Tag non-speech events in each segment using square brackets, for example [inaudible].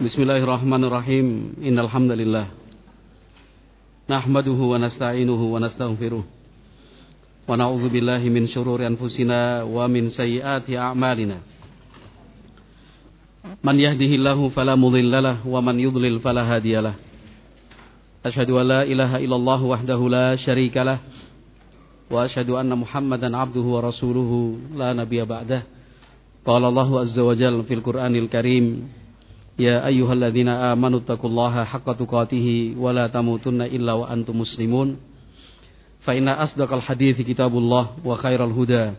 Bismillahirrahmanirrahim. Innal hamdalillah nahmaduhu wa nasta'inuhu wa nastaghfiruh. Wa na'udzu billahi min shururi anfusina wa min sayyiati a'malina. Man yahdihillahu fala mudhillalah wa man yudlil fala hadiyalah. Asyhadu an la ilaha illallah wahdahu la syarikalah wa asyhadu anna Muhammadan abduhu wa rasuluhu la nabiyya ba'dah. Qala Allahu azza wa jalla fil Qur'anil Karim يا أيها الذين آمنوا اتقوا الله حق تقاته ولا تموتن إلا وأنتم مسلمون فإن أصدق الحديث كتاب الله وخير الهدى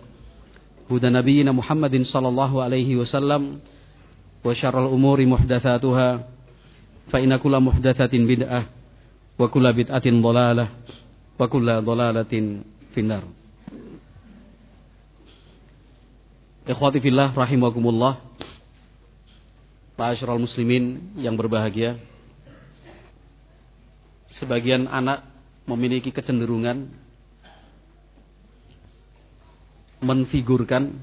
هدى نبينا محمد صلى الله عليه وسلم وشر الأمور محدثاتها فإن كل محدثة بدعة وكل بدعة ضلالة وكل ضلالة في النار إخواتي في الله رحمكم الله Ma'asyiral muslimin yang berbahagia. Sebagian anak memiliki kecenderungan menfigurkan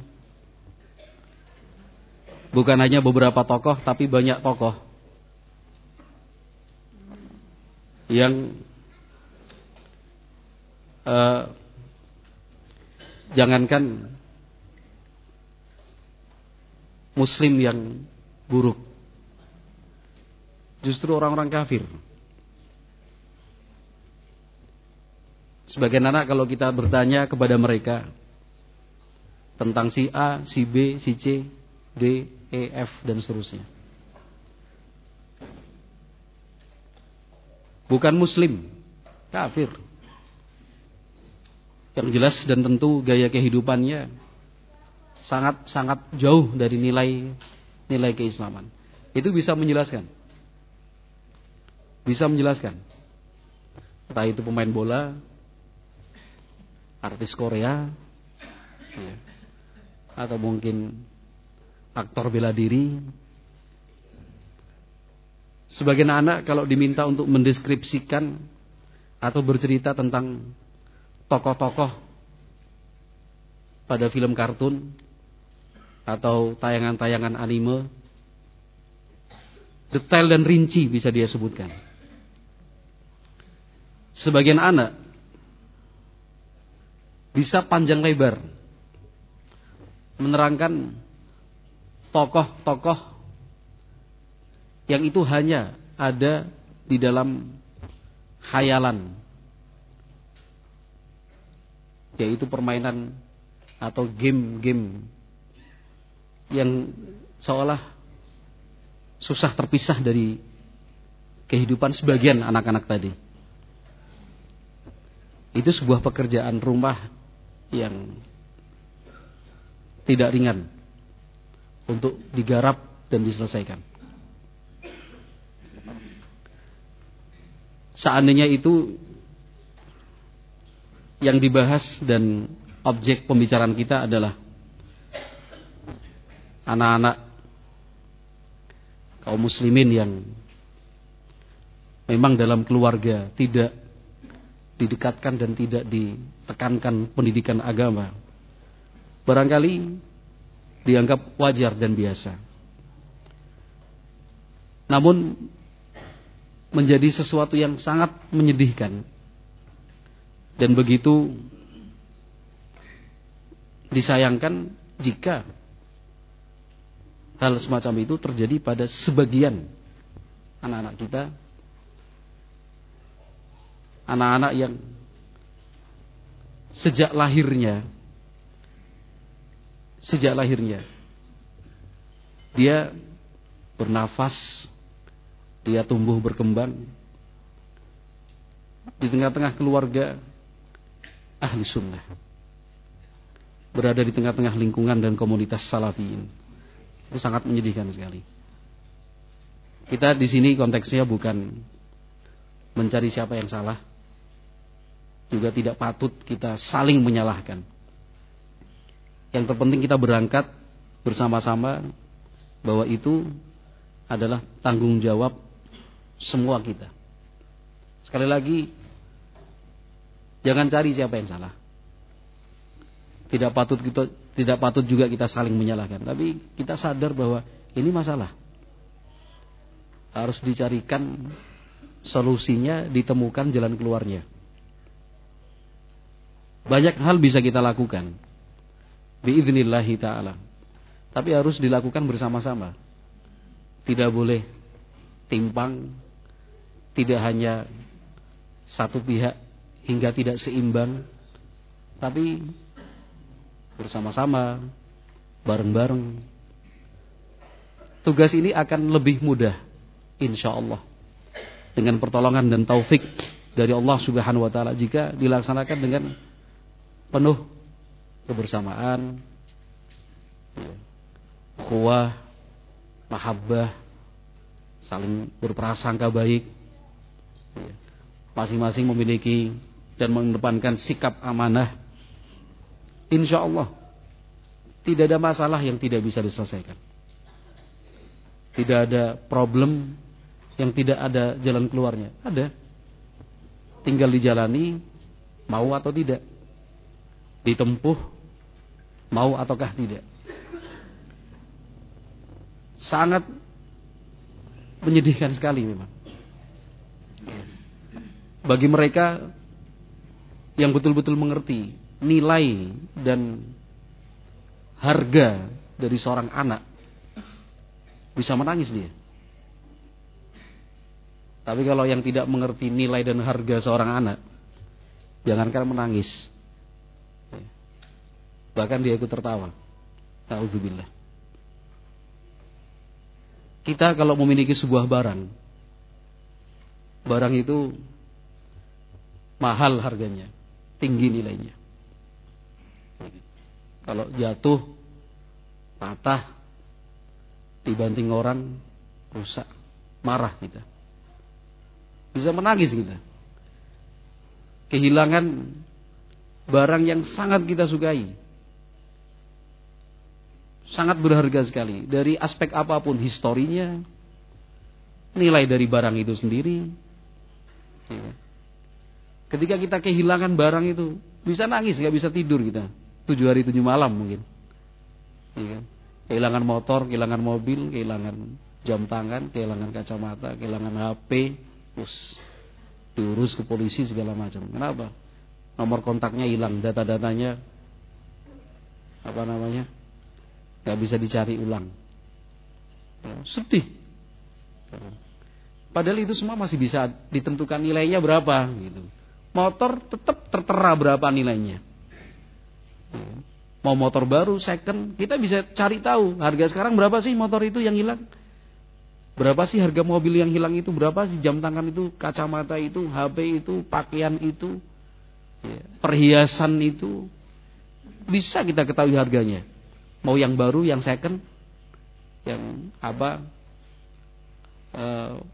bukan hanya beberapa tokoh tapi banyak tokoh yang uh, jangankan muslim yang buruk justru orang-orang kafir. Sebagian anak kalau kita bertanya kepada mereka tentang si A, si B, si C, D, E, F dan seterusnya. Bukan muslim, kafir. Yang jelas dan tentu gaya kehidupannya sangat sangat jauh dari nilai nilai keislaman. Itu bisa menjelaskan bisa menjelaskan. Entah itu pemain bola, artis Korea, ya, atau mungkin aktor bela diri. Sebagian anak kalau diminta untuk mendeskripsikan atau bercerita tentang tokoh-tokoh pada film kartun atau tayangan-tayangan anime, detail dan rinci bisa dia sebutkan sebagian anak bisa panjang lebar menerangkan tokoh-tokoh yang itu hanya ada di dalam hayalan yaitu permainan atau game-game yang seolah susah terpisah dari kehidupan sebagian anak-anak tadi. Itu sebuah pekerjaan rumah yang tidak ringan untuk digarap dan diselesaikan. Seandainya itu yang dibahas dan objek pembicaraan kita adalah anak-anak kaum muslimin yang memang dalam keluarga tidak didekatkan dan tidak ditekankan pendidikan agama. Barangkali dianggap wajar dan biasa. Namun menjadi sesuatu yang sangat menyedihkan. Dan begitu disayangkan jika hal semacam itu terjadi pada sebagian anak-anak kita anak-anak yang sejak lahirnya sejak lahirnya dia bernafas dia tumbuh berkembang. Di tengah-tengah keluarga ahli sunnah. Berada di tengah-tengah lingkungan dan komunitas salafiyin. Itu sangat menyedihkan sekali. Kita di sini konteksnya bukan mencari siapa yang salah juga tidak patut kita saling menyalahkan. Yang terpenting kita berangkat bersama-sama bahwa itu adalah tanggung jawab semua kita. Sekali lagi, jangan cari siapa yang salah. Tidak patut kita tidak patut juga kita saling menyalahkan, tapi kita sadar bahwa ini masalah. harus dicarikan solusinya, ditemukan jalan keluarnya. Banyak hal bisa kita lakukan. Biiznillahi ta'ala. Tapi harus dilakukan bersama-sama. Tidak boleh timpang. Tidak hanya satu pihak hingga tidak seimbang. Tapi bersama-sama, bareng-bareng. Tugas ini akan lebih mudah. Insya Allah. Dengan pertolongan dan taufik dari Allah subhanahu wa ta'ala. Jika dilaksanakan dengan penuh kebersamaan, ya, kuah, mahabbah, saling berprasangka baik, ya, masing-masing memiliki dan mengedepankan sikap amanah. Insya Allah tidak ada masalah yang tidak bisa diselesaikan. Tidak ada problem yang tidak ada jalan keluarnya. Ada. Tinggal dijalani, mau atau tidak ditempuh mau ataukah tidak. Sangat menyedihkan sekali memang. Bagi mereka yang betul-betul mengerti nilai dan harga dari seorang anak bisa menangis dia. Tapi kalau yang tidak mengerti nilai dan harga seorang anak, jangankan menangis, Bahkan dia ikut tertawa. Nauzubillah. Kita kalau memiliki sebuah barang, barang itu mahal harganya, tinggi nilainya. Kalau jatuh, patah, dibanting orang, rusak, marah kita. Bisa menangis kita. Kehilangan barang yang sangat kita sukai sangat berharga sekali dari aspek apa pun historinya, nilai dari barang itu sendiri. Ya. Ketika kita kehilangan barang itu, bisa nangis, nggak bisa tidur kita. Tujuh hari tujuh malam mungkin. Ya. Kehilangan motor, kehilangan mobil, kehilangan jam tangan, kehilangan kacamata, kehilangan HP, terus diurus ke polisi segala macam. Kenapa? Nomor kontaknya hilang, data-datanya apa namanya? Nggak bisa dicari ulang. Ya, sedih. Padahal itu semua masih bisa ditentukan nilainya berapa gitu. Motor tetap tertera berapa nilainya. Ya. Mau motor baru, second, kita bisa cari tahu harga sekarang berapa sih motor itu yang hilang. Berapa sih harga mobil yang hilang itu? Berapa sih jam tangan itu, kacamata itu, HP itu, pakaian itu, ya, perhiasan itu. Bisa kita ketahui harganya. Mau yang baru, yang second, yang apa e,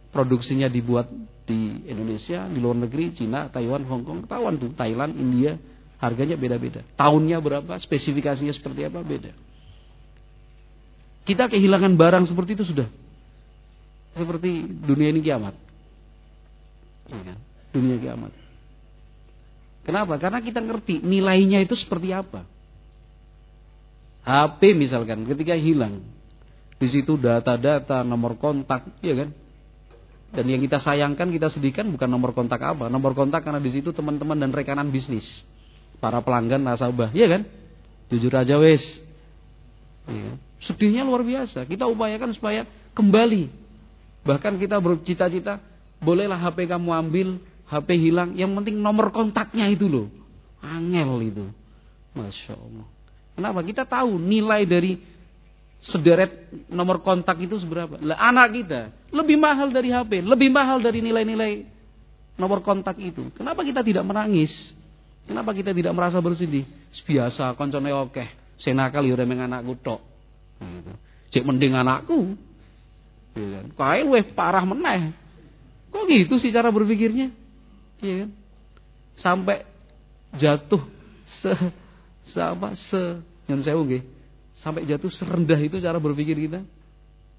produksinya dibuat di Indonesia, di luar negeri, Cina, Taiwan, Hong Kong, ketahuan tuh, Thailand, India, harganya beda-beda. Tahunnya berapa, spesifikasinya seperti apa, beda. Kita kehilangan barang seperti itu sudah. Seperti dunia ini kiamat. Ya kan? Dunia kiamat. Kenapa? Karena kita ngerti nilainya itu seperti apa. HP misalkan ketika hilang. Di situ data-data, nomor kontak, ya kan? Dan yang kita sayangkan, kita sedihkan bukan nomor kontak apa, nomor kontak karena di situ teman-teman dan rekanan bisnis, para pelanggan nasabah, ya kan? Jujur aja wes. Ya. Sedihnya luar biasa. Kita upayakan supaya kembali. Bahkan kita bercita-cita, bolehlah HP kamu ambil, HP hilang, yang penting nomor kontaknya itu loh. Angel itu. Masya Allah. Kenapa? Kita tahu nilai dari sederet nomor kontak itu seberapa. Lah, anak kita lebih mahal dari HP, lebih mahal dari nilai-nilai nomor kontak itu. Kenapa kita tidak menangis? Kenapa kita tidak merasa bersedih? Biasa koncone oke, senakal ya udah anakku tok. Gitu. Cek mending anakku. Ya kan? Kae weh parah meneh. Kok gitu sih cara berpikirnya? Iya kan? Sampai jatuh se sama se yang saya nggih sampai jatuh serendah itu cara berpikir kita.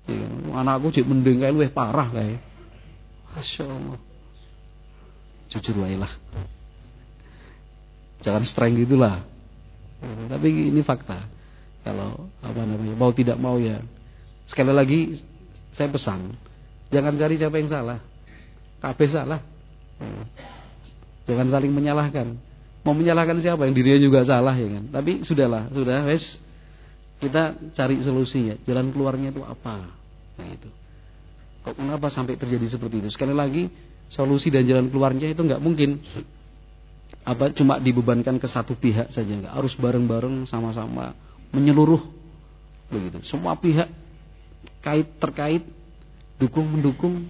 Ya, anakku cek mending kae luwih parah kae. Masya Allah. Jujur lah. Jangan streng gitulah. Tapi ini fakta. Kalau apa namanya mau tidak mau ya sekali lagi saya pesan Jangan cari siapa yang salah. Kabeh salah. Jangan saling menyalahkan. Mau menyalahkan siapa? Yang dirinya juga salah ya kan. Tapi sudahlah, sudah wes kita cari solusinya. Jalan keluarnya itu apa? Nah itu. Kok kenapa sampai terjadi seperti itu? Sekali lagi, solusi dan jalan keluarnya itu nggak mungkin apa cuma dibebankan ke satu pihak saja nggak harus bareng-bareng sama-sama menyeluruh begitu semua pihak kait terkait dukung mendukung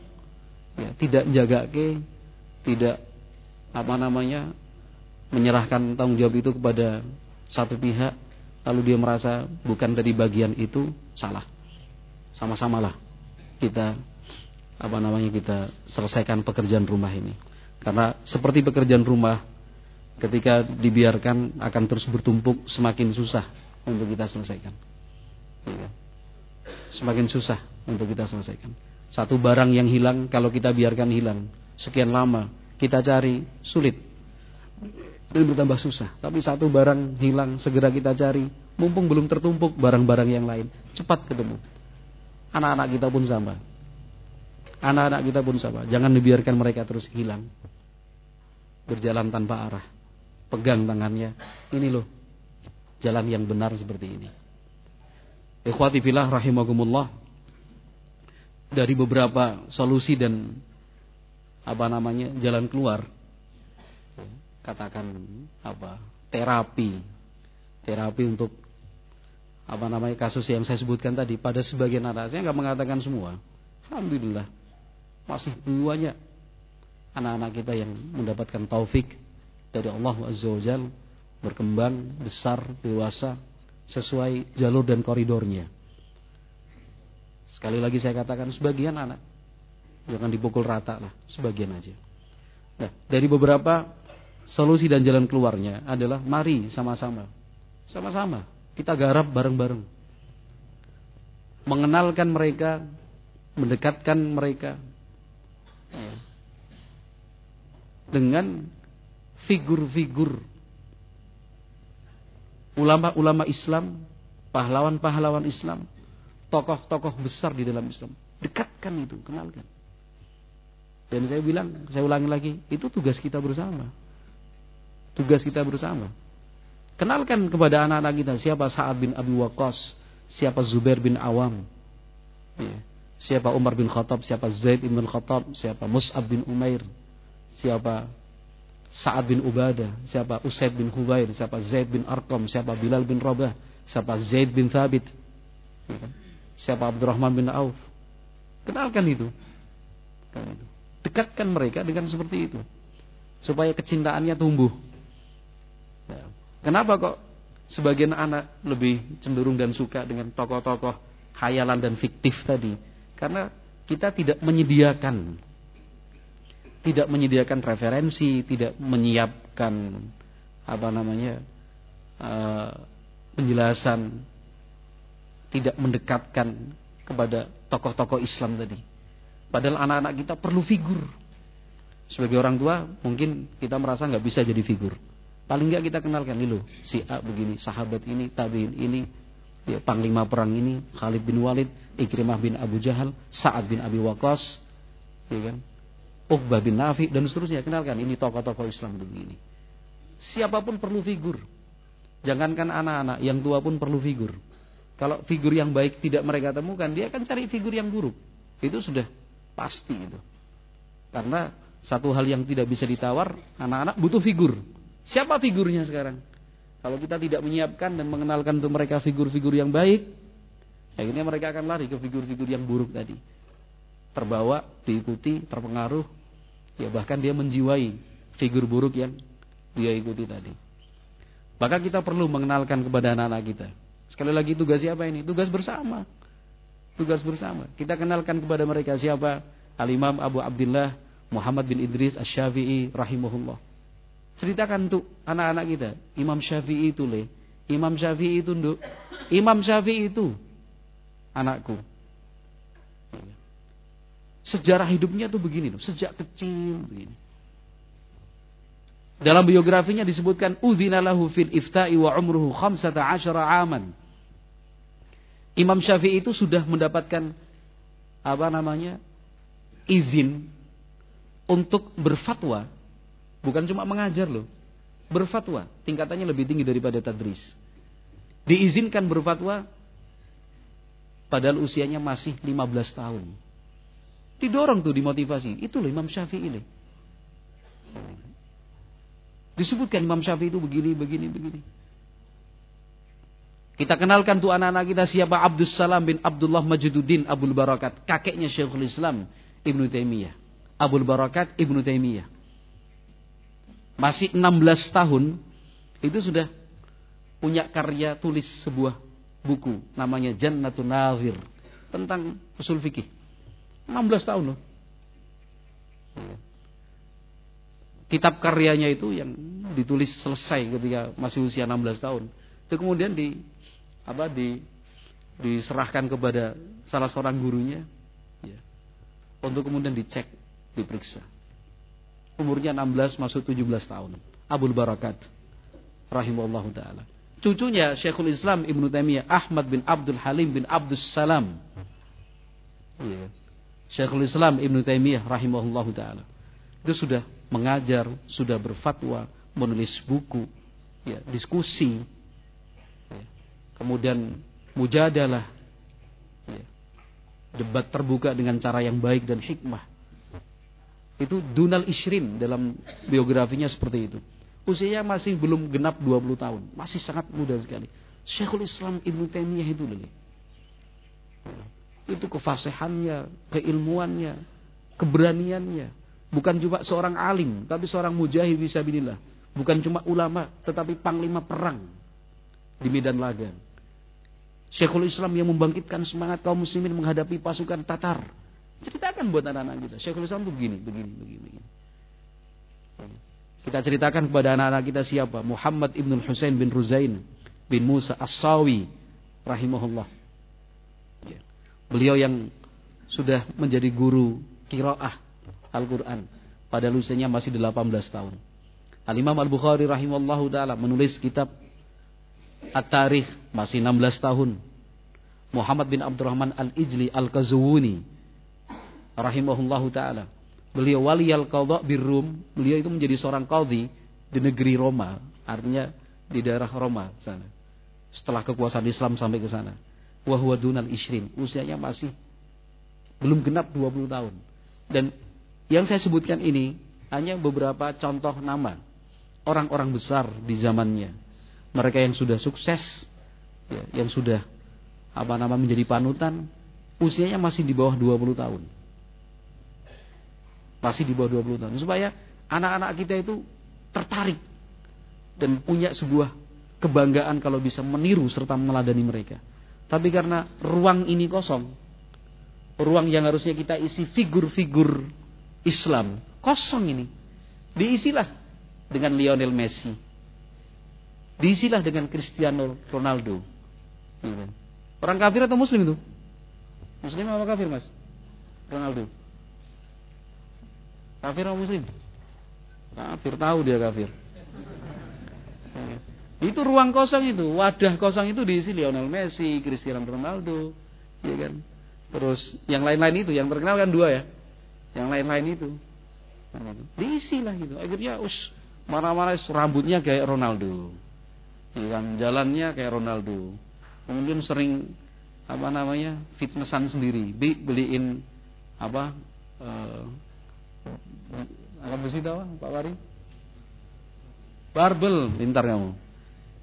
ya tidak jaga ke tidak apa namanya menyerahkan tanggung jawab itu kepada satu pihak lalu dia merasa bukan dari bagian itu salah. Sama-samalah kita apa namanya kita selesaikan pekerjaan rumah ini. Karena seperti pekerjaan rumah ketika dibiarkan akan terus bertumpuk semakin susah untuk kita selesaikan. Ya. semakin susah untuk kita selesaikan. Satu barang yang hilang kalau kita biarkan hilang sekian lama kita cari sulit dan bertambah susah. Tapi satu barang hilang segera kita cari, mumpung belum tertumpuk barang-barang yang lain, cepat ketemu. Anak-anak kita pun sama. Anak-anak kita pun sama. Jangan dibiarkan mereka terus hilang. Berjalan tanpa arah. Pegang tangannya. Ini loh. Jalan yang benar seperti ini. Ikhwati filah rahimakumullah dari beberapa solusi dan apa namanya jalan keluar katakan apa terapi terapi untuk apa namanya kasus yang saya sebutkan tadi pada sebagian anak saya nggak mengatakan semua alhamdulillah masih banyak anak-anak kita yang mendapatkan taufik dari Allah Azza berkembang besar dewasa sesuai jalur dan koridornya Sekali lagi saya katakan sebagian anak. Jangan dipukul rata lah, sebagian aja. Nah, dari beberapa solusi dan jalan keluarnya adalah mari sama-sama. Sama-sama kita garap bareng-bareng. Mengenalkan mereka, mendekatkan mereka dengan figur-figur ulama-ulama Islam, pahlawan-pahlawan Islam tokoh-tokoh besar di dalam Islam. Dekatkan itu, kenalkan. Dan saya bilang, saya ulangi lagi, itu tugas kita bersama. Tugas kita bersama. Kenalkan kepada anak-anak kita siapa Sa'ad bin Abi Waqqas, siapa Zubair bin Awam, ya. siapa Umar bin Khattab, siapa Zaid bin Khattab, siapa Mus'ab bin Umair, siapa Sa'ad bin Ubadah, siapa Usaid bin Hubair, siapa Zaid bin Arqam, siapa Bilal bin Rabah, siapa Zaid bin Thabit. Ya kan? Siapa Abdurrahman bin Auf? Kenalkan itu. Dekatkan mereka dengan seperti itu. Supaya kecintaannya tumbuh. Kenapa kok sebagian anak lebih cenderung dan suka dengan tokoh-tokoh khayalan dan fiktif tadi? Karena kita tidak menyediakan tidak menyediakan referensi, tidak menyiapkan apa namanya uh, penjelasan tidak mendekatkan kepada tokoh-tokoh Islam tadi. Padahal anak-anak kita perlu figur. Sebagai orang tua, mungkin kita merasa nggak bisa jadi figur. Paling nggak kita kenalkan dulu si A begini, sahabat ini, tabiin ini, ya, panglima perang ini, Khalid bin Walid, Ikrimah bin Abu Jahal, Sa'ad bin Abi Waqqas, ya kan? Uqbah bin Nafi dan seterusnya. Kenalkan ini tokoh-tokoh Islam begini. Siapa pun perlu figur. Jangankan anak-anak, yang tua pun perlu figur. Kalau figur yang baik tidak mereka temukan, dia akan cari figur yang buruk. Itu sudah pasti itu. Karena satu hal yang tidak bisa ditawar, anak-anak butuh figur. Siapa figurnya sekarang? Kalau kita tidak menyiapkan dan mengenalkan untuk mereka figur-figur yang baik, akhirnya mereka akan lari ke figur-figur yang buruk tadi. Terbawa, diikuti, terpengaruh, ya bahkan dia menjiwai figur buruk yang dia ikuti tadi. Maka kita perlu mengenalkan kepada anak-anak kita Sekali lagi tugas siapa ini? Tugas bersama. Tugas bersama. Kita kenalkan kepada mereka siapa? Al-Imam Abu Abdullah Muhammad bin Idris Asy-Syafi'i rahimahullah. Ceritakan untuk anak-anak kita, Imam Syafi'i itu le. Imam Syafi'i itu nduk. Imam Syafi'i itu anakku. Sejarah hidupnya tuh begini loh, sejak kecil begini. Dalam biografinya disebutkan udzina lahu fil ifta'i wa umruhu 15 aman. Imam Syafi'i itu sudah mendapatkan apa namanya? izin untuk berfatwa, bukan cuma mengajar loh, berfatwa, tingkatannya lebih tinggi daripada tadris. Diizinkan berfatwa padahal usianya masih 15 tahun. Didorong tuh dimotivasi. Itu loh Imam Syafi'i ini. Disebutkan Imam Syafi'i itu begini, begini, begini. Kita kenalkan tuh anak-anak kita siapa Abdus Salam bin Abdullah Majiduddin Abdul Barakat, kakeknya Syekhul Islam Ibnu Taimiyah. Abdul Barakat Ibnu Taimiyah. Masih 16 tahun itu sudah punya karya tulis sebuah buku namanya Jannatun Nazir tentang usul fikih. 16 tahun loh. Kitab karyanya itu yang ditulis selesai ketika masih usia 16 tahun. Itu kemudian di apa di diserahkan kepada salah seorang gurunya ya, untuk kemudian dicek, diperiksa. Umurnya 16 masuk 17 tahun. Abdul Barakat rahimahullah taala. Cucunya Syekhul Islam Ibnu Taimiyah Ahmad bin Abdul Halim bin Abdus Salam. Ya. Syekhul Islam Ibnu Taimiyah rahimahullah taala. Itu sudah mengajar, sudah berfatwa, menulis buku, ya, diskusi, kemudian mujadalah ya, debat terbuka dengan cara yang baik dan hikmah itu Dunal Ishrin dalam biografinya seperti itu. Usianya masih belum genap 20 tahun. Masih sangat muda sekali. Syekhul Islam Ibnu Taimiyah itu loh itu kefasihannya keilmuannya keberaniannya. Bukan cuma seorang alim tapi seorang mujahid bisa bisabilillah bukan cuma ulama tetapi panglima perang di medan laga. Syekhul Islam yang membangkitkan semangat kaum muslimin menghadapi pasukan Tatar. Ceritakan buat anak-anak kita. Syekhul Islam itu begini, begini, begini, begini. Kita ceritakan kepada anak-anak kita siapa? Muhammad Ibn Husain bin Ruzain bin Musa As-Sawi rahimahullah. Ya. Beliau yang sudah menjadi guru kiroah Al-Quran pada usianya masih 18 tahun. Al-Imam Al-Bukhari rahimahullah ta'ala menulis kitab At-Tarikh masih 16 tahun. Muhammad bin Abdurrahman Al-Ijli Al-Kazuwuni rahimahullahu taala. Beliau wali al-qadha Rum. Beliau itu menjadi seorang qadhi di negeri Roma, artinya di daerah Roma sana. Setelah kekuasaan Islam sampai ke sana. Wa huwa dunal ishrin, usianya masih belum genap 20 tahun. Dan yang saya sebutkan ini hanya beberapa contoh nama orang-orang besar di zamannya mereka yang sudah sukses, ya, yang sudah apa nama menjadi panutan, usianya masih di bawah 20 tahun. Masih di bawah 20 tahun. Supaya anak-anak kita itu tertarik dan punya sebuah kebanggaan kalau bisa meniru serta meneladani mereka. Tapi karena ruang ini kosong, ruang yang harusnya kita isi figur-figur Islam, kosong ini. Diisilah dengan Lionel Messi, Diisilah dengan Cristiano Ronaldo. Iya. Orang kafir atau muslim itu? Muslim apa kafir mas? Ronaldo. Kafir atau muslim? Kafir tahu dia kafir. Itu ruang kosong itu, wadah kosong itu diisi Lionel Messi, Cristiano Ronaldo, ya kan? Terus yang lain-lain itu, yang terkenal kan dua ya. Yang lain-lain itu. Diisi lah gitu. Akhirnya us mana-mana rambutnya kayak Ronaldo ya kan jalannya kayak Ronaldo kemudian sering apa namanya fitnessan sendiri beliin apa uh, apa besi tahu Pak Wari? Barbel. Pintar kamu.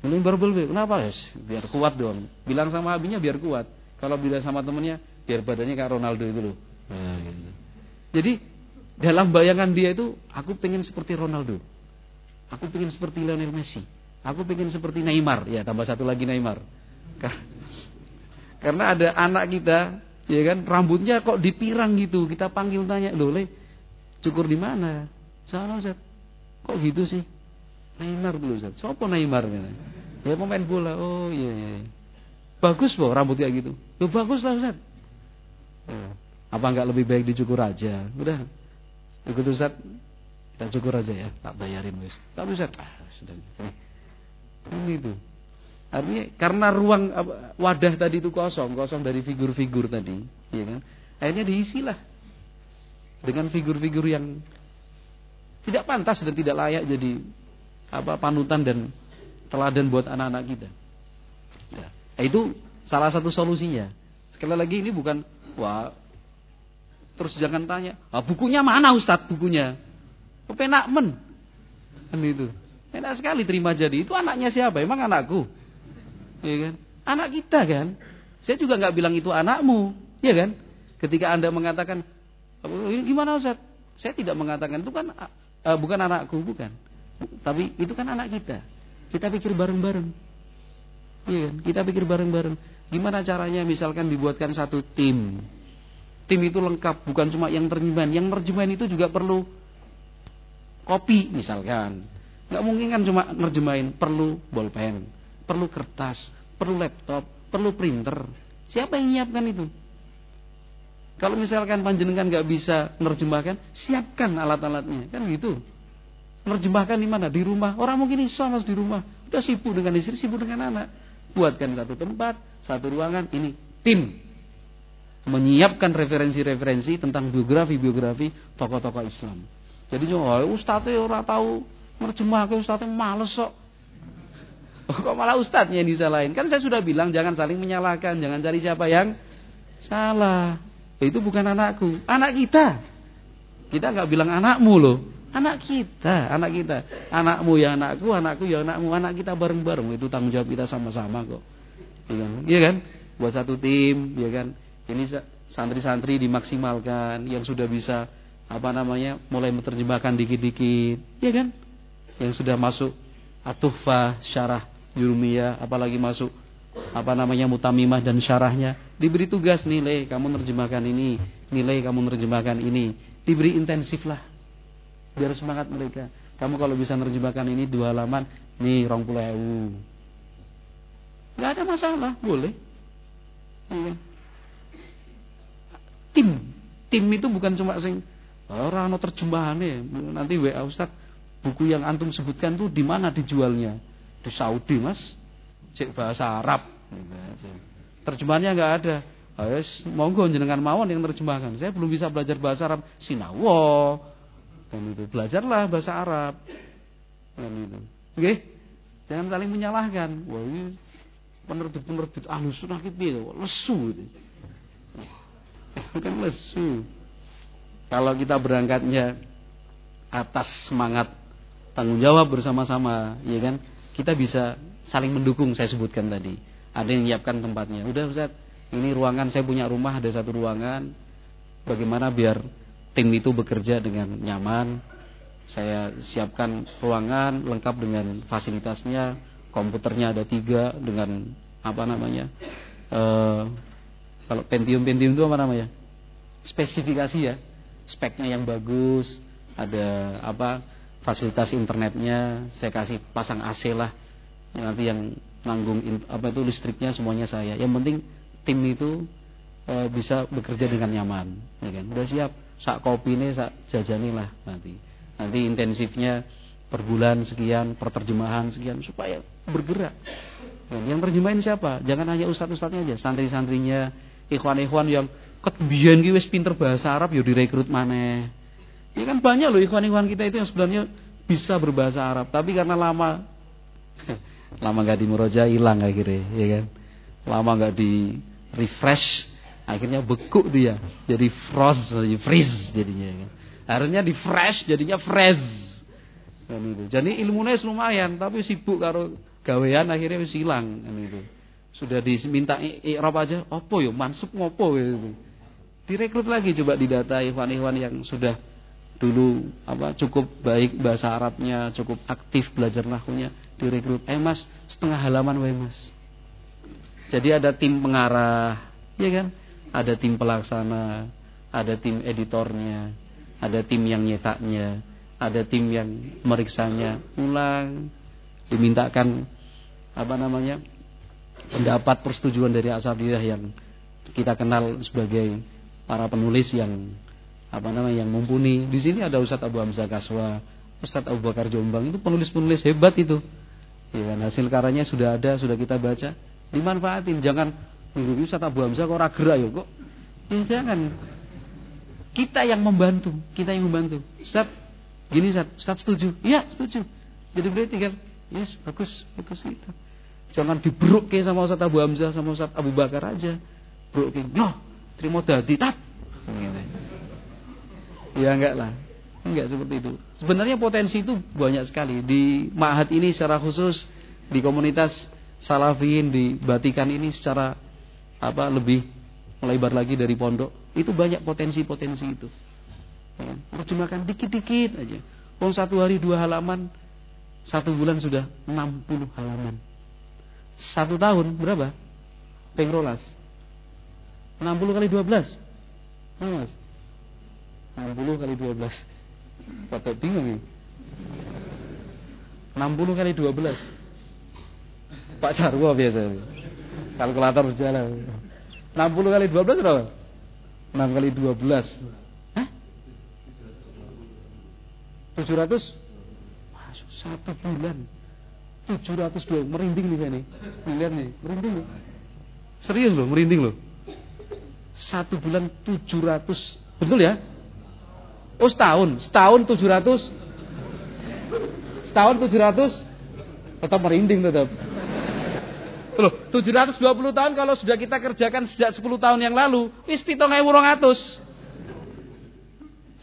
Beliin barbel kenapa? Ya biar kuat dong. Bilang sama abinya biar kuat. Kalau bilang sama temennya biar badannya kayak Ronaldo itu loh. Nah, gitu. jadi dalam bayangan dia itu aku pengen seperti Ronaldo. Aku pengen seperti Lionel Messi. Aku pengen seperti Neymar, ya tambah satu lagi Neymar. Karena ada anak kita, ya kan, rambutnya kok dipirang gitu. Kita panggil tanya, loh cukur di mana? Sana Ustaz. Kok gitu sih? Neymar dulu Ustaz. Siapa Neymar? Ya pemain bola. Oh iya, iya. iya. Bagus loh rambut kayak gitu. Loh bagus lah Ustaz. Ya. Apa enggak lebih baik dicukur aja? Udah. Ikut Ustaz, kita cukur aja ya, tak bayarin wis. Tapi Ustaz, ah, sudah. Kan itu. Artinya karena ruang wadah tadi itu kosong, kosong dari figur-figur tadi, ya kan? Akhirnya diisilah. Dengan figur-figur yang tidak pantas dan tidak layak jadi apa panutan dan teladan buat anak-anak kita. Ya. Itu salah satu solusinya. Sekali lagi ini bukan wah terus jangan tanya, ah, bukunya mana Ustadz bukunya? Penak men. Kan itu. Enak sekali terima jadi. Itu anaknya siapa? Emang anakku. Ya kan? Anak kita kan. Saya juga nggak bilang itu anakmu, ya kan? Ketika Anda mengatakan, gimana Ustaz? Saya tidak mengatakan itu kan uh, bukan anakku, bukan. Tapi itu kan anak kita. Kita pikir bareng-bareng. Iya kan? Kita pikir bareng-bareng. Gimana caranya misalkan dibuatkan satu tim. Tim itu lengkap, bukan cuma yang terjemahan. Yang terjemahan itu juga perlu kopi misalkan. Nggak mungkin kan cuma nerjemahin, perlu bolpen, perlu kertas, perlu laptop, perlu printer. Siapa yang menyiapkan itu? Kalau misalkan panjenengan nggak bisa nerjemahkan, siapkan alat-alatnya, kan gitu. Nerjemahkan di mana? Di rumah. Orang mungkin iso mas di rumah, udah sibuk dengan istri, sibuk dengan anak. Buatkan satu tempat, satu ruangan. Ini tim menyiapkan referensi-referensi tentang biografi-biografi tokoh-tokoh Islam. Jadi oh, ustadznya orang tahu nerjemahkan ustadznya males sok. Oh, kok malah ustadznya yang disalahin? Kan saya sudah bilang jangan saling menyalahkan, jangan cari siapa yang salah. Itu bukan anakku, anak kita. Kita nggak bilang anakmu loh, anak kita, anak kita. Anakmu ya anakku, anakku ya anakmu, anak kita bareng-bareng. Itu tanggung jawab kita sama-sama kok. Iya kan? Iya kan? Buat satu tim, ya kan? Ini santri-santri dimaksimalkan yang sudah bisa apa namanya mulai menerjemahkan dikit-dikit, ya kan? Yang sudah masuk atufah syarah jurumiyah, apalagi masuk apa namanya mutamimah dan syarahnya diberi tugas nilai kamu nerjemahkan ini nilai kamu nerjemahkan ini. Diberi intensif lah biar semangat mereka. Kamu kalau bisa nerjemahkan ini dua halaman nih rong puluh ewu. Ada masalah boleh. Ya. tim tim itu bukan cuma sing orang no terjemahan nanti wa Ustaz buku yang antum sebutkan tuh di mana dijualnya? Di Saudi mas. Cek bahasa Arab. Terjemahannya nggak ada. Ayo, monggo jenengan mawon yang terjemahkan. Saya belum bisa belajar bahasa Arab. Sinawo. Belajarlah bahasa Arab. Oke? Jangan saling menyalahkan. Wah, ini penerbit-penerbit ahlu sunnah itu lesu. Bukan lesu. Kalau kita berangkatnya atas semangat tanggung jawab bersama-sama, ya kan? Kita bisa saling mendukung saya sebutkan tadi. Ada yang menyiapkan tempatnya. Udah Ustaz, ini ruangan saya punya rumah ada satu ruangan. Bagaimana biar tim itu bekerja dengan nyaman? Saya siapkan ruangan lengkap dengan fasilitasnya, komputernya ada tiga dengan apa namanya? E, kalau Pentium Pentium itu apa namanya? Spesifikasi ya, speknya yang bagus, ada apa? Fasilitas internetnya, saya kasih pasang AC lah nanti yang nanggung apa itu listriknya semuanya saya. Yang penting tim itu e, bisa bekerja dengan nyaman, ya kan? Udah siap, sak kopi ini sak jajani lah nanti. Nanti intensifnya per bulan sekian, per terjemahan sekian supaya bergerak. Dan yang terjemahin siapa? Jangan hanya ustadz-ustadznya aja, santri-santrinya, ikhwan-ikhwan yang ketbian ki wis pinter bahasa Arab ya direkrut mana? Ya kan banyak loh ikhwan-ikhwan kita itu yang sebenarnya bisa berbahasa Arab, tapi karena lama lama nggak muroja hilang akhirnya ya kan? Lama nggak di refresh akhirnya beku dia jadi frost jadi freeze jadinya ya kan? harusnya di fresh jadinya fresh kan itu. Jadi ilmunya lumayan tapi sibuk karo gawean akhirnya wis hilang kan itu. Sudah diminta ikrab aja opo yo mansub ngopo? Gitu. Direkrut lagi coba didata ikhwan-ikhwan yang sudah dulu apa cukup baik bahasa Arabnya cukup aktif belajar nahwunya direkrut. Eh mas setengah halaman wae mas. Jadi ada tim pengarah ya kan? Ada tim pelaksana ada tim editornya ada tim yang nyetaknya ada tim yang meriksanya. Ulang dimintakan apa namanya pendapat persetujuan dari asabiyah yang kita kenal sebagai para penulis yang apa namanya yang mumpuni di sini ada Ustadz Abu Hamzah Kaswa Ustadz Abu Bakar Jombang itu penulis-penulis hebat itu Ya kan, hasil karyanya sudah ada, sudah kita baca. Dimanfaatin, jangan minggu Ustaz Abu Hamzah kok ora gerak ya kok. Ya jangan. Kita yang membantu, kita yang membantu. Ustaz, gini Ustaz, Ustaz setuju? Iya, setuju. Jadi beliau tinggal, yes, bagus, bagus kita. Jangan diberuk sama Ustaz Abu Hamzah sama Ustaz Abu Bakar aja. Beruk yo, terima dadi tat. Gitu. Ya enggak lah. Enggak seperti itu. Sebenarnya potensi itu banyak sekali. Di Ma'had ini secara khusus di komunitas Salafin di Batikan ini secara apa lebih melebar lagi dari pondok. Itu banyak potensi-potensi itu. Ya, terjemahkan dikit-dikit aja. Oh satu hari dua halaman satu bulan sudah 60 halaman. Satu tahun berapa? Pengrolas 60 kali 12 Mas 60 kali 12 pada bingung ya 60 kali 12 Pak Sarwo biasa. Kalkulator berjalan. 60 kali 12 berapa? 6 kali 12. Hah? 700? Satu bulan. 702 merinding nih saya nih. Lihat nih, merinding nih. Serius loh, merinding loh. Satu bulan 700. Betul ya? Oh setahun, setahun 700. Setahun 700 tetap merinding tetap. Loh, 720 tahun kalau sudah kita kerjakan sejak 10 tahun yang lalu, wis 7200.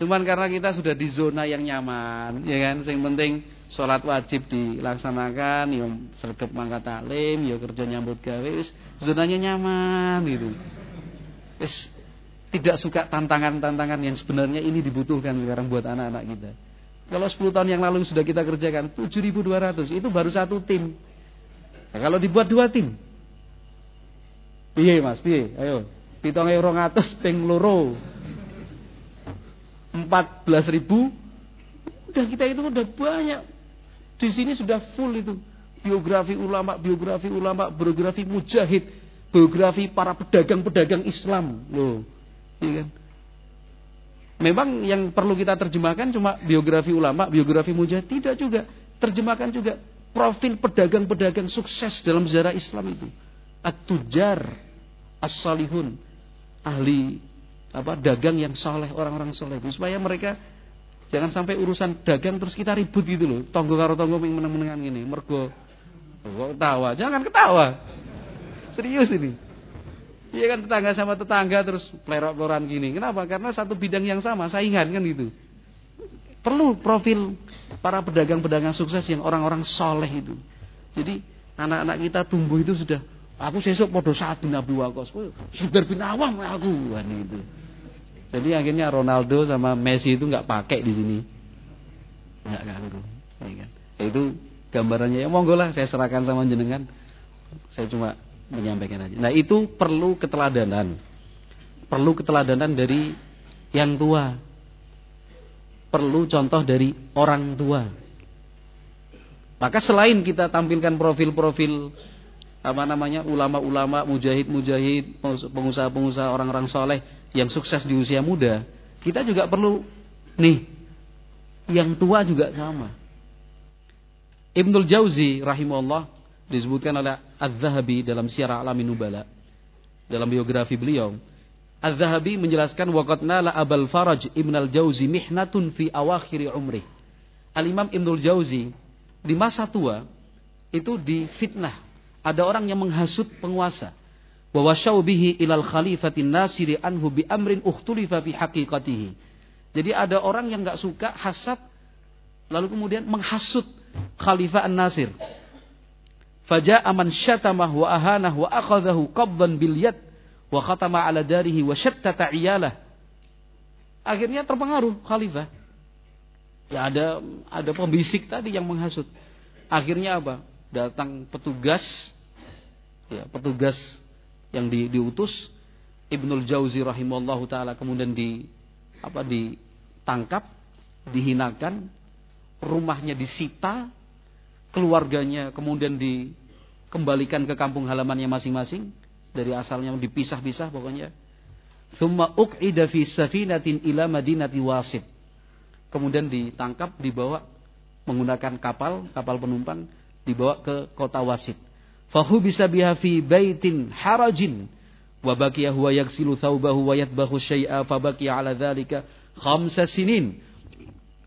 Cuman karena kita sudah di zona yang nyaman, ya kan? Yang penting sholat wajib dilaksanakan, yang sergap mangkat taklim, ya kerja nyambut gawe, wis zonanya nyaman gitu. Wis tidak suka tantangan-tantangan yang sebenarnya ini dibutuhkan sekarang buat anak-anak kita. Kalau 10 tahun yang lalu sudah kita kerjakan 7200, itu baru satu tim. Nah, kalau dibuat dua tim. Piye Mas, piye? Ayo. Pitonge 200 ping loro. 14 ribu. Udah kita itu udah banyak. Di sini sudah full itu. Biografi ulama, biografi ulama, biografi mujahid, biografi para pedagang-pedagang Islam. Loh. Iya kan? Memang yang perlu kita terjemahkan cuma biografi ulama, biografi mujahid. Tidak juga. Terjemahkan juga profil pedagang-pedagang sukses dalam sejarah Islam itu. At-tujar, as-salihun, ahli apa dagang yang soleh, orang-orang soleh supaya mereka jangan sampai urusan dagang terus kita ribut gitu loh. Tonggo karo tonggo meneng-menengan gini, mergo ketawa, jangan ketawa. Serius ini. Iya kan tetangga sama tetangga terus plerok-pleroran gini. Kenapa? Karena satu bidang yang sama, saingan kan gitu. Perlu profil para pedagang-pedagang sukses yang orang-orang soleh itu. Jadi anak-anak kita tumbuh itu sudah aku sesuk podo saat bin Abu Waqqas. Bin Awam aku kan itu. Jadi akhirnya Ronaldo sama Messi itu nggak pakai di sini. Nggak ganggu. Ya kan? Itu gambarannya ya monggo lah saya serahkan sama jenengan. Saya cuma menyampaikan aja. Nah, itu perlu keteladanan. Perlu keteladanan dari yang tua perlu contoh dari orang tua. Maka selain kita tampilkan profil-profil apa namanya ulama-ulama, mujahid-mujahid, pengusaha-pengusaha orang-orang soleh yang sukses di usia muda, kita juga perlu nih yang tua juga sama. Ibnul Jauzi rahimahullah disebutkan oleh Az-Zahabi dalam Syiar Alamin Nubala dalam biografi beliau Az-Zahabi menjelaskan waqad nala Abul Faraj Ibn al-Jauzi mihnatun fi awakhir umri. Al-Imam Ibnul Jauzi di masa tua itu difitnah. Ada orang yang menghasut penguasa. Wa wasyau bihi ilal khalifatin nasiri anhu bi amrin ukhtulifa fi haqiqatihi. Jadi ada orang yang nggak suka hasad lalu kemudian menghasut Khalifah An-Nasir. Faja'a man syatamah wa ahanah wa akhadahu qabdan bil yad wa khatama ala darihi wa syattata iyalah. Akhirnya terpengaruh khalifah. Ya ada ada pembisik tadi yang menghasut. Akhirnya apa? Datang petugas ya, petugas yang di, diutus Ibnul Jauzi rahimallahu taala kemudian di apa ditangkap, dihinakan, rumahnya disita, keluarganya kemudian dikembalikan ke kampung halamannya masing-masing dari asalnya dipisah-pisah pokoknya. Thumma uq'ida fi safinatin ila madinati wasit. Kemudian ditangkap, dibawa menggunakan kapal, kapal penumpang, dibawa ke kota Wasit. Fahu bisa biha fi baitin harajin Wa baqiya huwa yaghsilu thawbahu wa yatbahu syai'a fa baqiya 'ala dzalika khamsa sinin.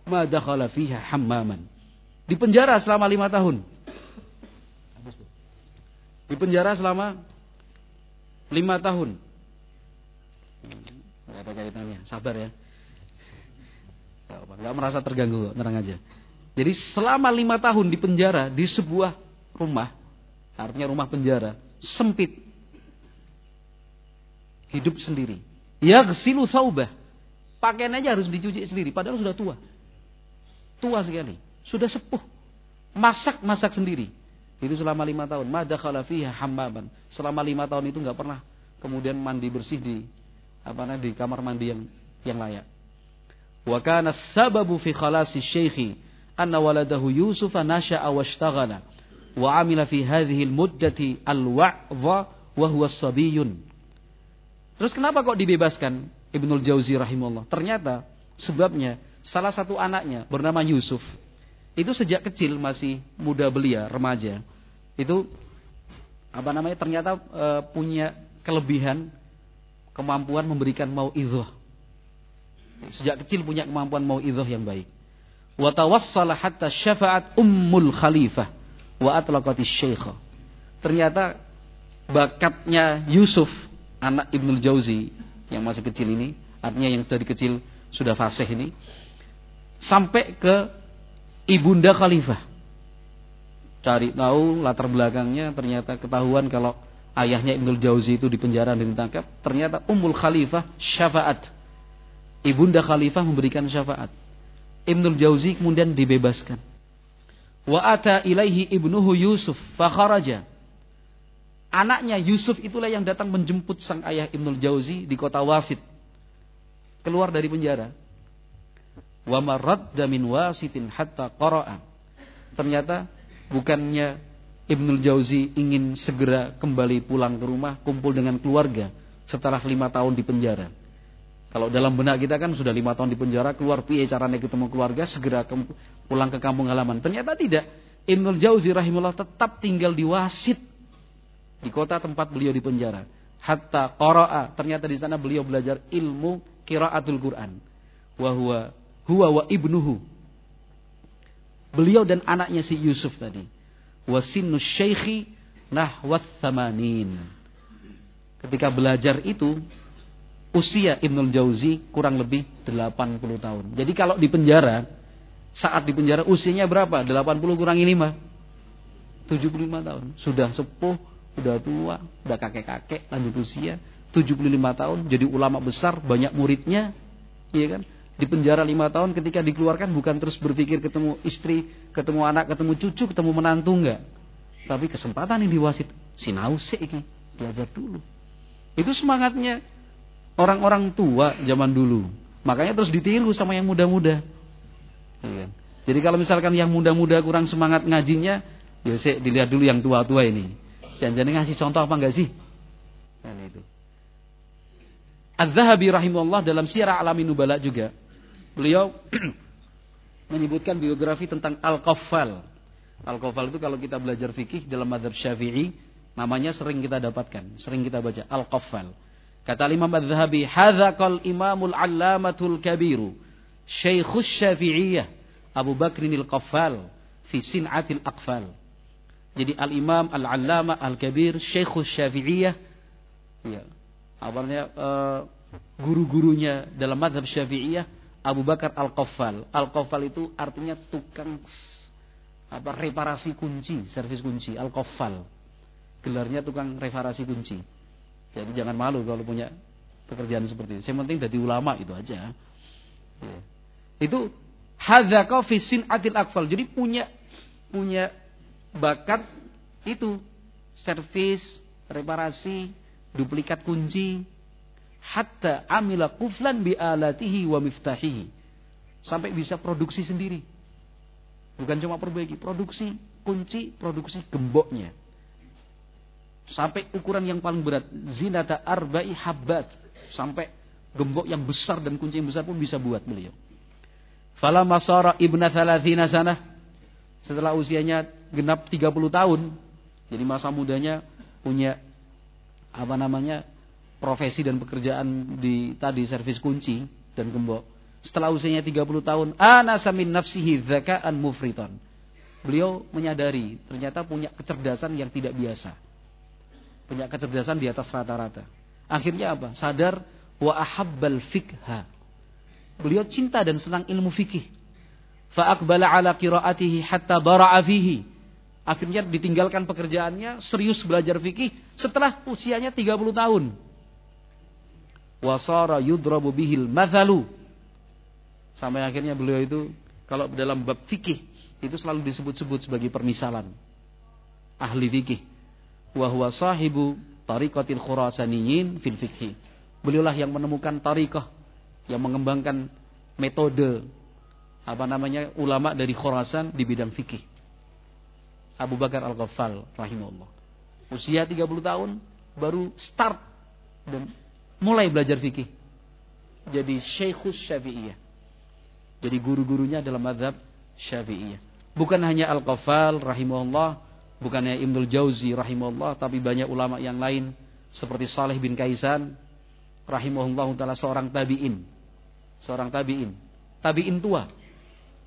Ma dakhala fiha hammaman. Di penjara selama lima tahun. Di penjara selama lima tahun. Ada kaitannya, sabar ya. Gak merasa terganggu, tenang aja. Jadi selama lima tahun di penjara di sebuah rumah, artinya rumah penjara, sempit, hidup sendiri. Yaghsilu thawbah. Pakaian aja harus dicuci sendiri, padahal sudah tua. Tua sekali, sudah sepuh. Masak-masak sendiri. Itu selama lima tahun. Mada fiha hammaman. Selama lima tahun itu nggak pernah kemudian mandi bersih di apa namanya di kamar mandi yang yang layak. Wa kana sababu fi khalasi syekhi anna waladahu Yusuf nasha'a washtaghala wa amila fi hadhihi al-muddati al-wa'dha wa huwa sabiyun. Terus kenapa kok dibebaskan Ibnul Jauzi rahimahullah? Ternyata sebabnya salah satu anaknya bernama Yusuf. Itu sejak kecil masih muda belia, remaja. Itu apa namanya? Ternyata e, punya kelebihan kemampuan memberikan mau'idhah. Sejak kecil punya kemampuan mau'idhah yang baik. Wa tawassala hatta syafa'at ummul khalifah wa atlaqati syaikha. Ternyata bakatnya Yusuf anak Ibnul Jauzi yang masih kecil ini, artinya yang dari kecil sudah fasih ini, sampai ke ibunda khalifah. Cari tahu latar belakangnya, ternyata ketahuan kalau ayahnya Ibnul Jauzi itu dipenjara dan ditangkap, ternyata Ummul Khalifah syafaat. Ibunda Khalifah memberikan syafaat. Ibnul Jauzi kemudian dibebaskan. Wa ata ilaihi ibnuhu Yusuf fakharaja. Anaknya Yusuf itulah yang datang menjemput sang ayah Ibnul Jauzi di kota Wasit. Keluar dari penjara. Wa maradda min wasitin hatta qara'a. Ternyata bukannya Ibnul Jauzi ingin segera kembali pulang ke rumah, kumpul dengan keluarga setelah lima tahun di penjara. Kalau dalam benak kita kan sudah lima tahun di penjara, keluar piye caranya ketemu keluarga, segera ke, pulang ke kampung halaman. Ternyata tidak. Ibnul Jauzi rahimullah tetap tinggal di Wasit di kota tempat beliau di penjara. Hatta qara'a, ternyata di sana beliau belajar ilmu qiraatul Quran. Wa huwa huwa wa ibnuhu. Beliau dan anaknya si Yusuf tadi. Wa sinnu syaikhi nahwat thamanin. Ketika belajar itu usia Ibnul Jauzi kurang lebih 80 tahun. Jadi kalau di penjara saat di penjara usianya berapa? 80 kurangi 5. 75 tahun. Sudah sepuh udah tua, udah kakek-kakek, lanjut usia, 75 tahun, jadi ulama besar, banyak muridnya, iya kan? Di penjara lima tahun ketika dikeluarkan bukan terus berpikir ketemu istri, ketemu anak, ketemu cucu, ketemu menantu enggak. Tapi kesempatan yang diwasit, sinau ini, belajar dulu. Itu semangatnya orang-orang tua zaman dulu. Makanya terus ditiru sama yang muda-muda. Iya kan? Jadi kalau misalkan yang muda-muda kurang semangat ngajinya, ya sih dilihat dulu yang tua-tua ini. Jangan-jangan ngasih contoh apa enggak sih? Kan itu. Az-Zahabi rahimahullah dalam Syiar Alamin Nubala juga. Beliau [clears throat] menyebutkan biografi tentang Al-Qaffal. Al-Qaffal itu kalau kita belajar fikih dalam madhab syafi'i, namanya sering kita dapatkan, sering kita baca. Al-Qaffal. Kata Imam Az-Zahabi, Hadha qal imamul allamatul kabiru, syaikhus syafi'iyah, Abu Bakrin al-Qaffal, fi sin'atil aqfal. Jadi al-imam, al-allama, al-kabir, syekhus syafi'iyah. Ya. Uh, guru-gurunya dalam madhab syafi'iyah. Abu Bakar al-Qaffal. Al-Qaffal itu artinya tukang apa reparasi kunci, servis kunci. Al-Qaffal. Gelarnya tukang reparasi kunci. Jadi jangan malu kalau punya pekerjaan seperti itu. Yang penting dari ulama itu aja. Ya. Itu hadzaka fi sin'atil aqfal. Jadi punya punya bakat itu servis, reparasi, duplikat kunci, hatta amila kuflan bi alatihi wa miftahihi. Sampai bisa produksi sendiri. Bukan cuma perbaiki, produksi kunci, produksi gemboknya. Sampai ukuran yang paling berat, zinata arba'i habbat. Sampai gembok yang besar dan kunci yang besar pun bisa buat beliau. Fala masara ibna thalathina sana. Setelah usianya genap 30 tahun. Jadi masa mudanya punya apa namanya? Profesi dan pekerjaan di tadi servis kunci dan gembok. Setelah usianya 30 tahun, anasa min nafsihi dzaka'an mufritan. Beliau menyadari ternyata punya kecerdasan yang tidak biasa. Punya kecerdasan di atas rata-rata. Akhirnya apa? Sadar wa ahabbal fikha. Beliau cinta dan senang ilmu fikih. Fa aqbala ala qiraatihi hatta bara'a fihi. Akhirnya ditinggalkan pekerjaannya, serius belajar fikih setelah usianya 30 tahun. Wasara yudrabu bihil mathalu. Sampai akhirnya beliau itu kalau dalam bab fikih itu selalu disebut-sebut sebagai permisalan. Ahli fikih. Wa huwa sahibu tariqatil khurasaniyin fil fikhi. Beliaulah yang menemukan tariqah yang mengembangkan metode apa namanya ulama dari Khurasan di bidang fikih. Abu Bakar Al-Ghaffal rahimahullah. Usia 30 tahun baru start dan mulai belajar fikih. Jadi Syekhus Syafi'iyah. Jadi guru-gurunya dalam madhab Syafi'iyah. Bukan hanya Al-Ghaffal rahimahullah, bukannya Ibnul Jauzi rahimahullah. Tapi banyak ulama yang lain. Seperti Saleh bin Kaisan rahimahullah taala seorang tabi'in. Seorang tabi'in. Tabi'in tua.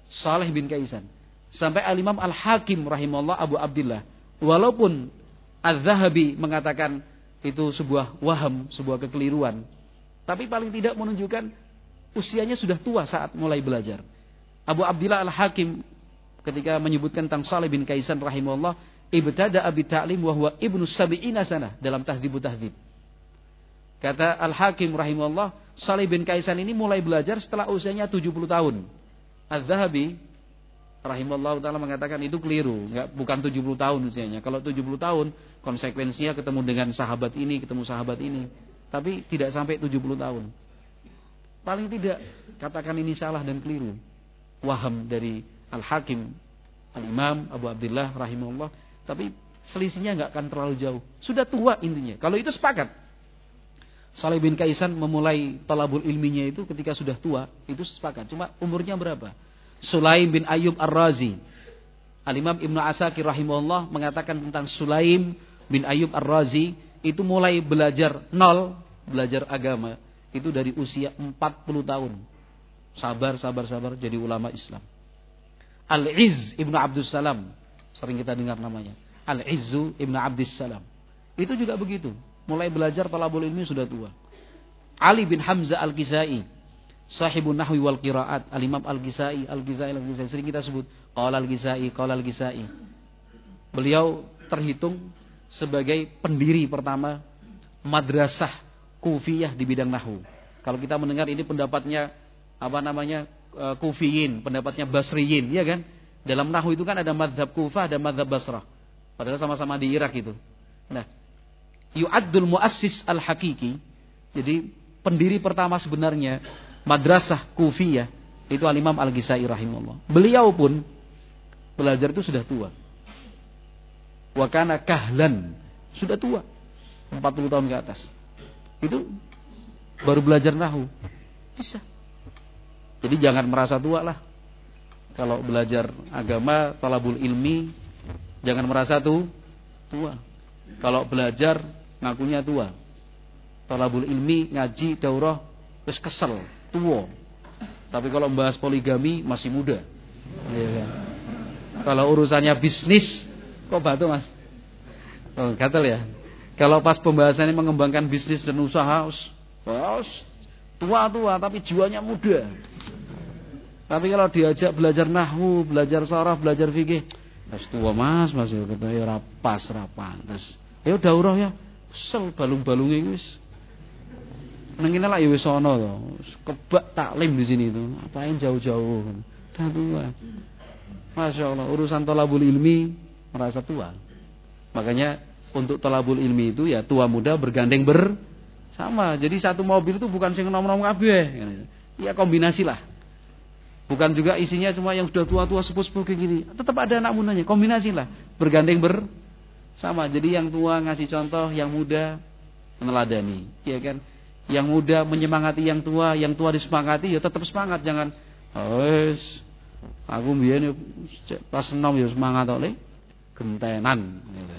Saleh bin Kaisan sampai Al-Imam Al-Hakim rahimahullah Abu Abdullah walaupun Az-Zahabi mengatakan itu sebuah waham sebuah kekeliruan tapi paling tidak menunjukkan usianya sudah tua saat mulai belajar Abu Abdullah Al-Hakim ketika menyebutkan tentang Saleh bin Kaisan rahimahullah ibtada abi ta'lim wa huwa ibnu sabi'ina sana dalam tahdzibu tahdzib. Kata Al-Hakim rahimahullah, Salih bin Kaisan ini mulai belajar setelah usianya 70 tahun. Az-Zahabi rahimahullah taala mengatakan itu keliru, enggak bukan 70 tahun usianya. Kalau 70 tahun konsekuensinya ketemu dengan sahabat ini, ketemu sahabat ini. Tapi tidak sampai 70 tahun. Paling tidak katakan ini salah dan keliru. Waham dari Al-Hakim Al-Imam Abu Abdullah rahimahullah tapi selisihnya nggak akan terlalu jauh. Sudah tua intinya. Kalau itu sepakat. Saleh bin Kaisan memulai talabul ilminya itu ketika sudah tua, itu sepakat. Cuma umurnya berapa? Sulaim bin Ayub Ar-Razi. Al-Imam Ibnu Asakir rahimahullah mengatakan tentang Sulaim bin Ayub Ar-Razi itu mulai belajar nol, belajar agama itu dari usia 40 tahun. Sabar, sabar, sabar jadi ulama Islam. Al-Iz Ibnu Abdus Salam Sering kita dengar namanya. Al-Izzu Ibn Abdis Salam. Itu juga begitu. Mulai belajar talabul ilmi sudah tua. Ali bin Hamzah Al-Kisai. Sahibun Nahwi wal Qiraat. Al-Imam Al-Kisai. Al-Kisai Al-Kisai. Sering kita sebut. Qala Al-Kisai. Qala Al-Kisai. Beliau terhitung sebagai pendiri pertama madrasah kufiyah di bidang Nahwu. Kalau kita mendengar ini pendapatnya apa namanya eh, kufiyin, pendapatnya basriyin, ya kan? Dalam nahu itu kan ada madhab Kufah, ada madhab Basrah. Padahal sama-sama di Irak itu. Nah, yu'addul muassis al-hakiki. Jadi pendiri pertama sebenarnya madrasah Kufiyah itu al-Imam Al-Ghizai rahimahullah. Beliau pun belajar itu sudah tua. Wa kana kahlan, sudah tua. 40 tahun ke atas. Itu baru belajar nahu. Bisa. Jadi jangan merasa tua lah. Kalau belajar agama, talabul ilmi, jangan merasa tuh tua. Kalau belajar ngakunya tua. Talabul ilmi, ngaji, daurah, terus kesel, tua. Tapi kalau membahas poligami masih muda. Ya, kan? Kalau urusannya bisnis, kok batu mas? Oh, gatel ya. Kalau pas pembahasannya mengembangkan bisnis dan usaha, tua-tua tapi jiwanya muda. Tapi kalau diajak belajar nahwu, belajar saraf, belajar fikih, harus tua mas, mas ya kata ya rapas, rapantes. Ya daurah ya, sel balung-balunge wis. Nang lah ya wis. Kebak taklim di sini itu. Apain jauh-jauh. Dah tua. Masya Allah, urusan tolabul ilmi merasa tua. Makanya untuk tolabul ilmi itu ya tua muda bergandeng bersama. Jadi satu mobil itu bukan sing nom-nom kabeh. Ya kombinasi lah. Bukan juga isinya cuma yang sudah tua-tua sepuh-sepuh kayak gini. Tetap ada anak mudanya, kombinasi lah. Bergandeng bersama. Jadi yang tua ngasih contoh, yang muda meneladani, ya kan? Yang muda menyemangati yang tua, yang tua disemangati ya tetap semangat, jangan aku mbiyen pas enom ya semangat oleh gentenan gitu.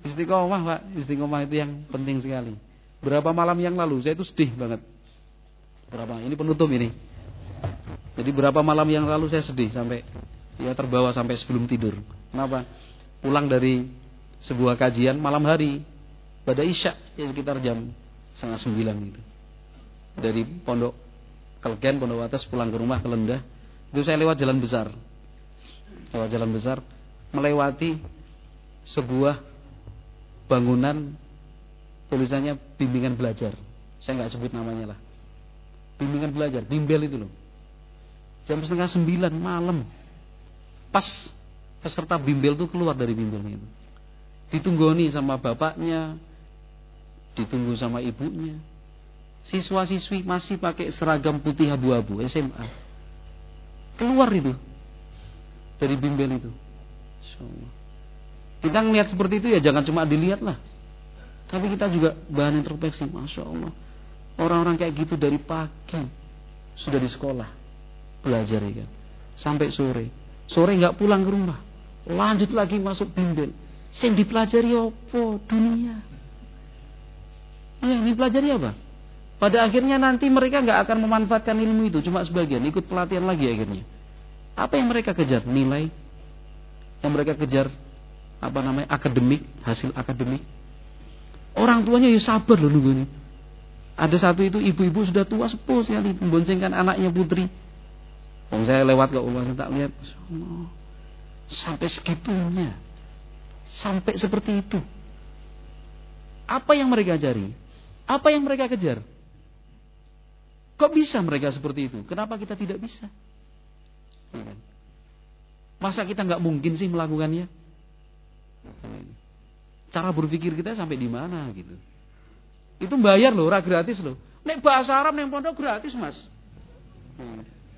Istiqomah Pak, istiqomah itu yang penting sekali. Berapa malam yang lalu saya itu sedih banget. Berapa? Ini penutup ini. Jadi berapa malam yang lalu saya sedih sampai ya terbawa sampai sebelum tidur. Kenapa? Pulang dari sebuah kajian malam hari pada isya ya sekitar jam setengah sembilan gitu. Dari pondok Kelgen, pondok atas pulang ke rumah ke Lendah. Itu saya lewat jalan besar. Lewat jalan besar melewati sebuah bangunan tulisannya bimbingan belajar. Saya nggak sebut namanya lah. Bimbingan belajar, bimbel itu loh. Jam setengah sembilan malam. Pas peserta bimbel itu keluar dari bimbelnya itu. Ditunggoni sama bapaknya, ditunggu sama ibunya. Siswa-siswi masih pakai seragam putih abu-abu SMA. Keluar itu dari bimbel itu. Kita ngelihat seperti itu ya jangan cuma dilihat lah. Tapi kita juga bahan introspeksi, masya Allah. Orang-orang kayak gitu dari pagi sudah di sekolah belajar ya kan, sampai sore. Sore nggak pulang ke rumah, lanjut lagi masuk bimbel. Sing dipelajari apa? Dunia. Ya, dipelajari apa? Pada akhirnya nanti mereka nggak akan memanfaatkan ilmu itu, cuma sebagian ikut pelatihan lagi akhirnya. Apa yang mereka kejar? Nilai. Yang mereka kejar apa namanya akademik, hasil akademik. Orang tuanya ya sabar loh nunggu ini. Ada satu itu ibu-ibu sudah tua sepuh sekali memboncengkan anaknya putri. Om saya lewat ke rumah saya tak lihat. Sampai segitunya. Sampai seperti itu. Apa yang mereka cari? Apa yang mereka kejar? Kok bisa mereka seperti itu? Kenapa kita tidak bisa? Kan? Masa kita nggak mungkin sih melakukannya? Cara berpikir kita sampai di mana gitu. Itu bayar loh, ora gratis loh. Nek bahasa Arab nek pondok gratis, Mas.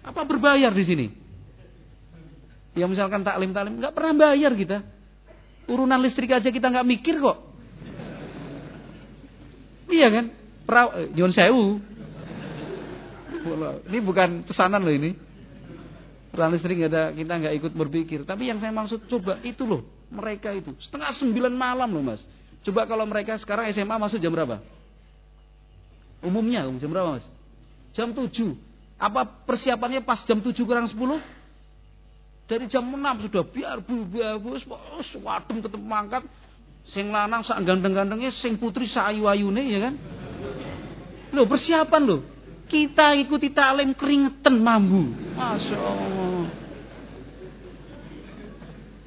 Apa berbayar di sini? Ya misalkan taklim-taklim nggak pernah bayar kita. Urunan listrik aja kita nggak mikir kok. Iya kan? Pra, Nyon Sewu. Ini bukan pesanan loh ini. Listrik nggak ada, kita nggak ikut berpikir. Tapi yang saya maksud coba itu loh mereka itu. Setengah sembilan malam loh mas. Coba kalau mereka sekarang SMA masuk jam berapa? Umumnya jam berapa mas? Jam tujuh. Apa persiapannya pas jam tujuh kurang sepuluh? Dari jam enam sudah biar bu biar bu wadem ketemu mangkat. Sing lanang sak gandeng-gandengnya, sing putri sak ayu-ayune ya kan? Loh persiapan loh. Kita ikuti taklim keringetan mambu. Masya Allah.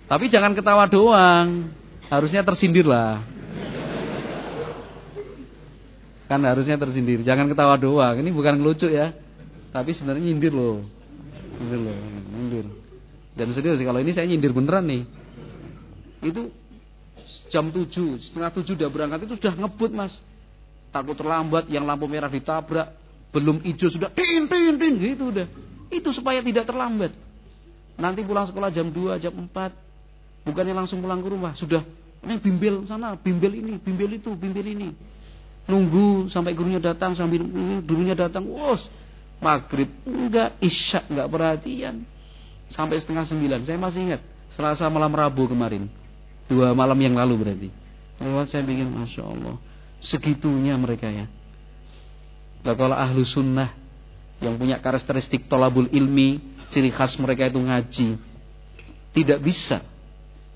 Tapi jangan ketawa doang. Harusnya tersindir lah. Kan harusnya tersindir. Jangan ketawa doang. Ini bukan ngelucu ya. Tapi sebenarnya nyindir loh. Nyindir loh. Nyindir. Dan serius kalau ini saya nyindir beneran nih. Itu jam 7, setengah 7 udah berangkat itu sudah ngebut mas. Takut terlambat, yang lampu merah ditabrak. Belum hijau sudah tin tin tin gitu udah. Itu supaya tidak terlambat. Nanti pulang sekolah jam 2, jam 4 Bukannya langsung pulang ke rumah, sudah ini bimbel sana, bimbel ini, bimbel itu, bimbel ini. Nunggu sampai gurunya datang, sambil gurunya datang, wos, maghrib enggak, isya enggak perhatian. Sampai setengah sembilan, saya masih ingat, selasa malam Rabu kemarin. Dua malam yang lalu berarti. Lewat saya bikin, Masya Allah. Segitunya mereka ya. Nah, kalau ahlu sunnah yang punya karakteristik tolabul ilmi, ciri khas mereka itu ngaji. Tidak bisa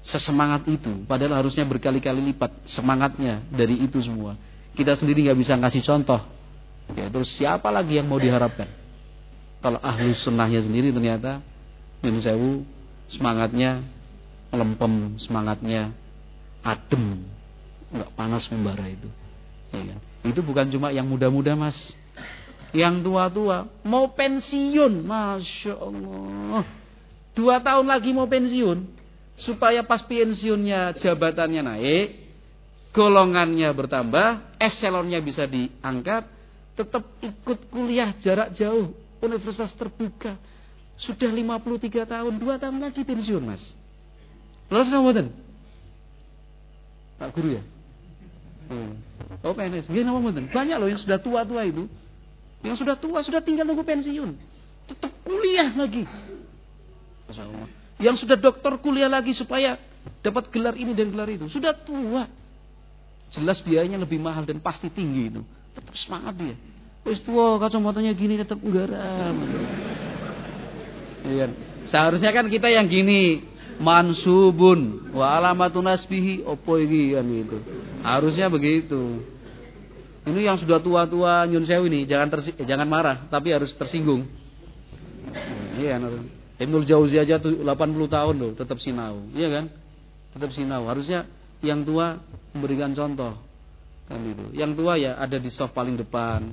sesemangat itu. Padahal harusnya berkali-kali lipat semangatnya dari itu semua. Kita sendiri nggak bisa ngasih contoh. Ya, terus siapa lagi yang mau diharapkan? Kalau ahlu sunnahnya sendiri ternyata Nyun Sewu semangatnya lempem, semangatnya adem, nggak panas membara itu. Ya, kan? Itu bukan cuma yang muda-muda mas, yang tua-tua mau pensiun, masya Allah, dua tahun lagi mau pensiun, supaya pas pensiunnya jabatannya naik, golongannya bertambah, eselonnya bisa diangkat, tetap ikut kuliah jarak jauh, universitas terbuka. Sudah 53 tahun, 2 tahun lagi pensiun, Mas. Lalu sama Pak Guru ya? Hmm. Oh PNS, nama Banyak loh yang sudah tua-tua itu. Yang sudah tua, sudah tinggal nunggu pensiun. Tetap kuliah lagi. Masya Allah. Yang sudah dokter kuliah lagi supaya dapat gelar ini dan gelar itu. Sudah tua. jelas biayanya lebih mahal dan pasti tinggi itu. Tetap semangat dia. Wis tua kacamatanya gini tetap garam. Iya. Seharusnya kan kita yang gini mansubun wa alamatun nasbihi opo iki kan gitu. Harusnya begitu. Ini yang sudah tua-tua nyun sewu ini jangan tersi eh, jangan marah tapi harus tersinggung. Iya, Ibnul Jauzi aja tuh 80 tahun loh tetap sinau. Iya kan? Tetap sinau. Harusnya yang tua memberikan contoh. Kan itu. Yang tua ya ada di soft paling depan.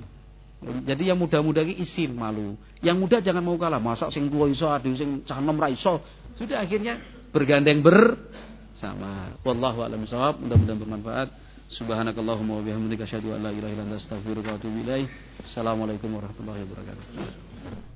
Jadi yang muda-muda ini isin malu. Yang muda jangan mau kalah. Masa sing tua iso, ada sing cah nom ra iso. Sudah akhirnya bergandeng bersama. Wallahu a'lam bishawab. Mudah-mudahan bermanfaat. Subhanakallahumma wa bihamdika asyhadu an la ilaha illa anta astaghfiruka wa atubu ilaik. Assalamualaikum warahmatullahi wabarakatuh.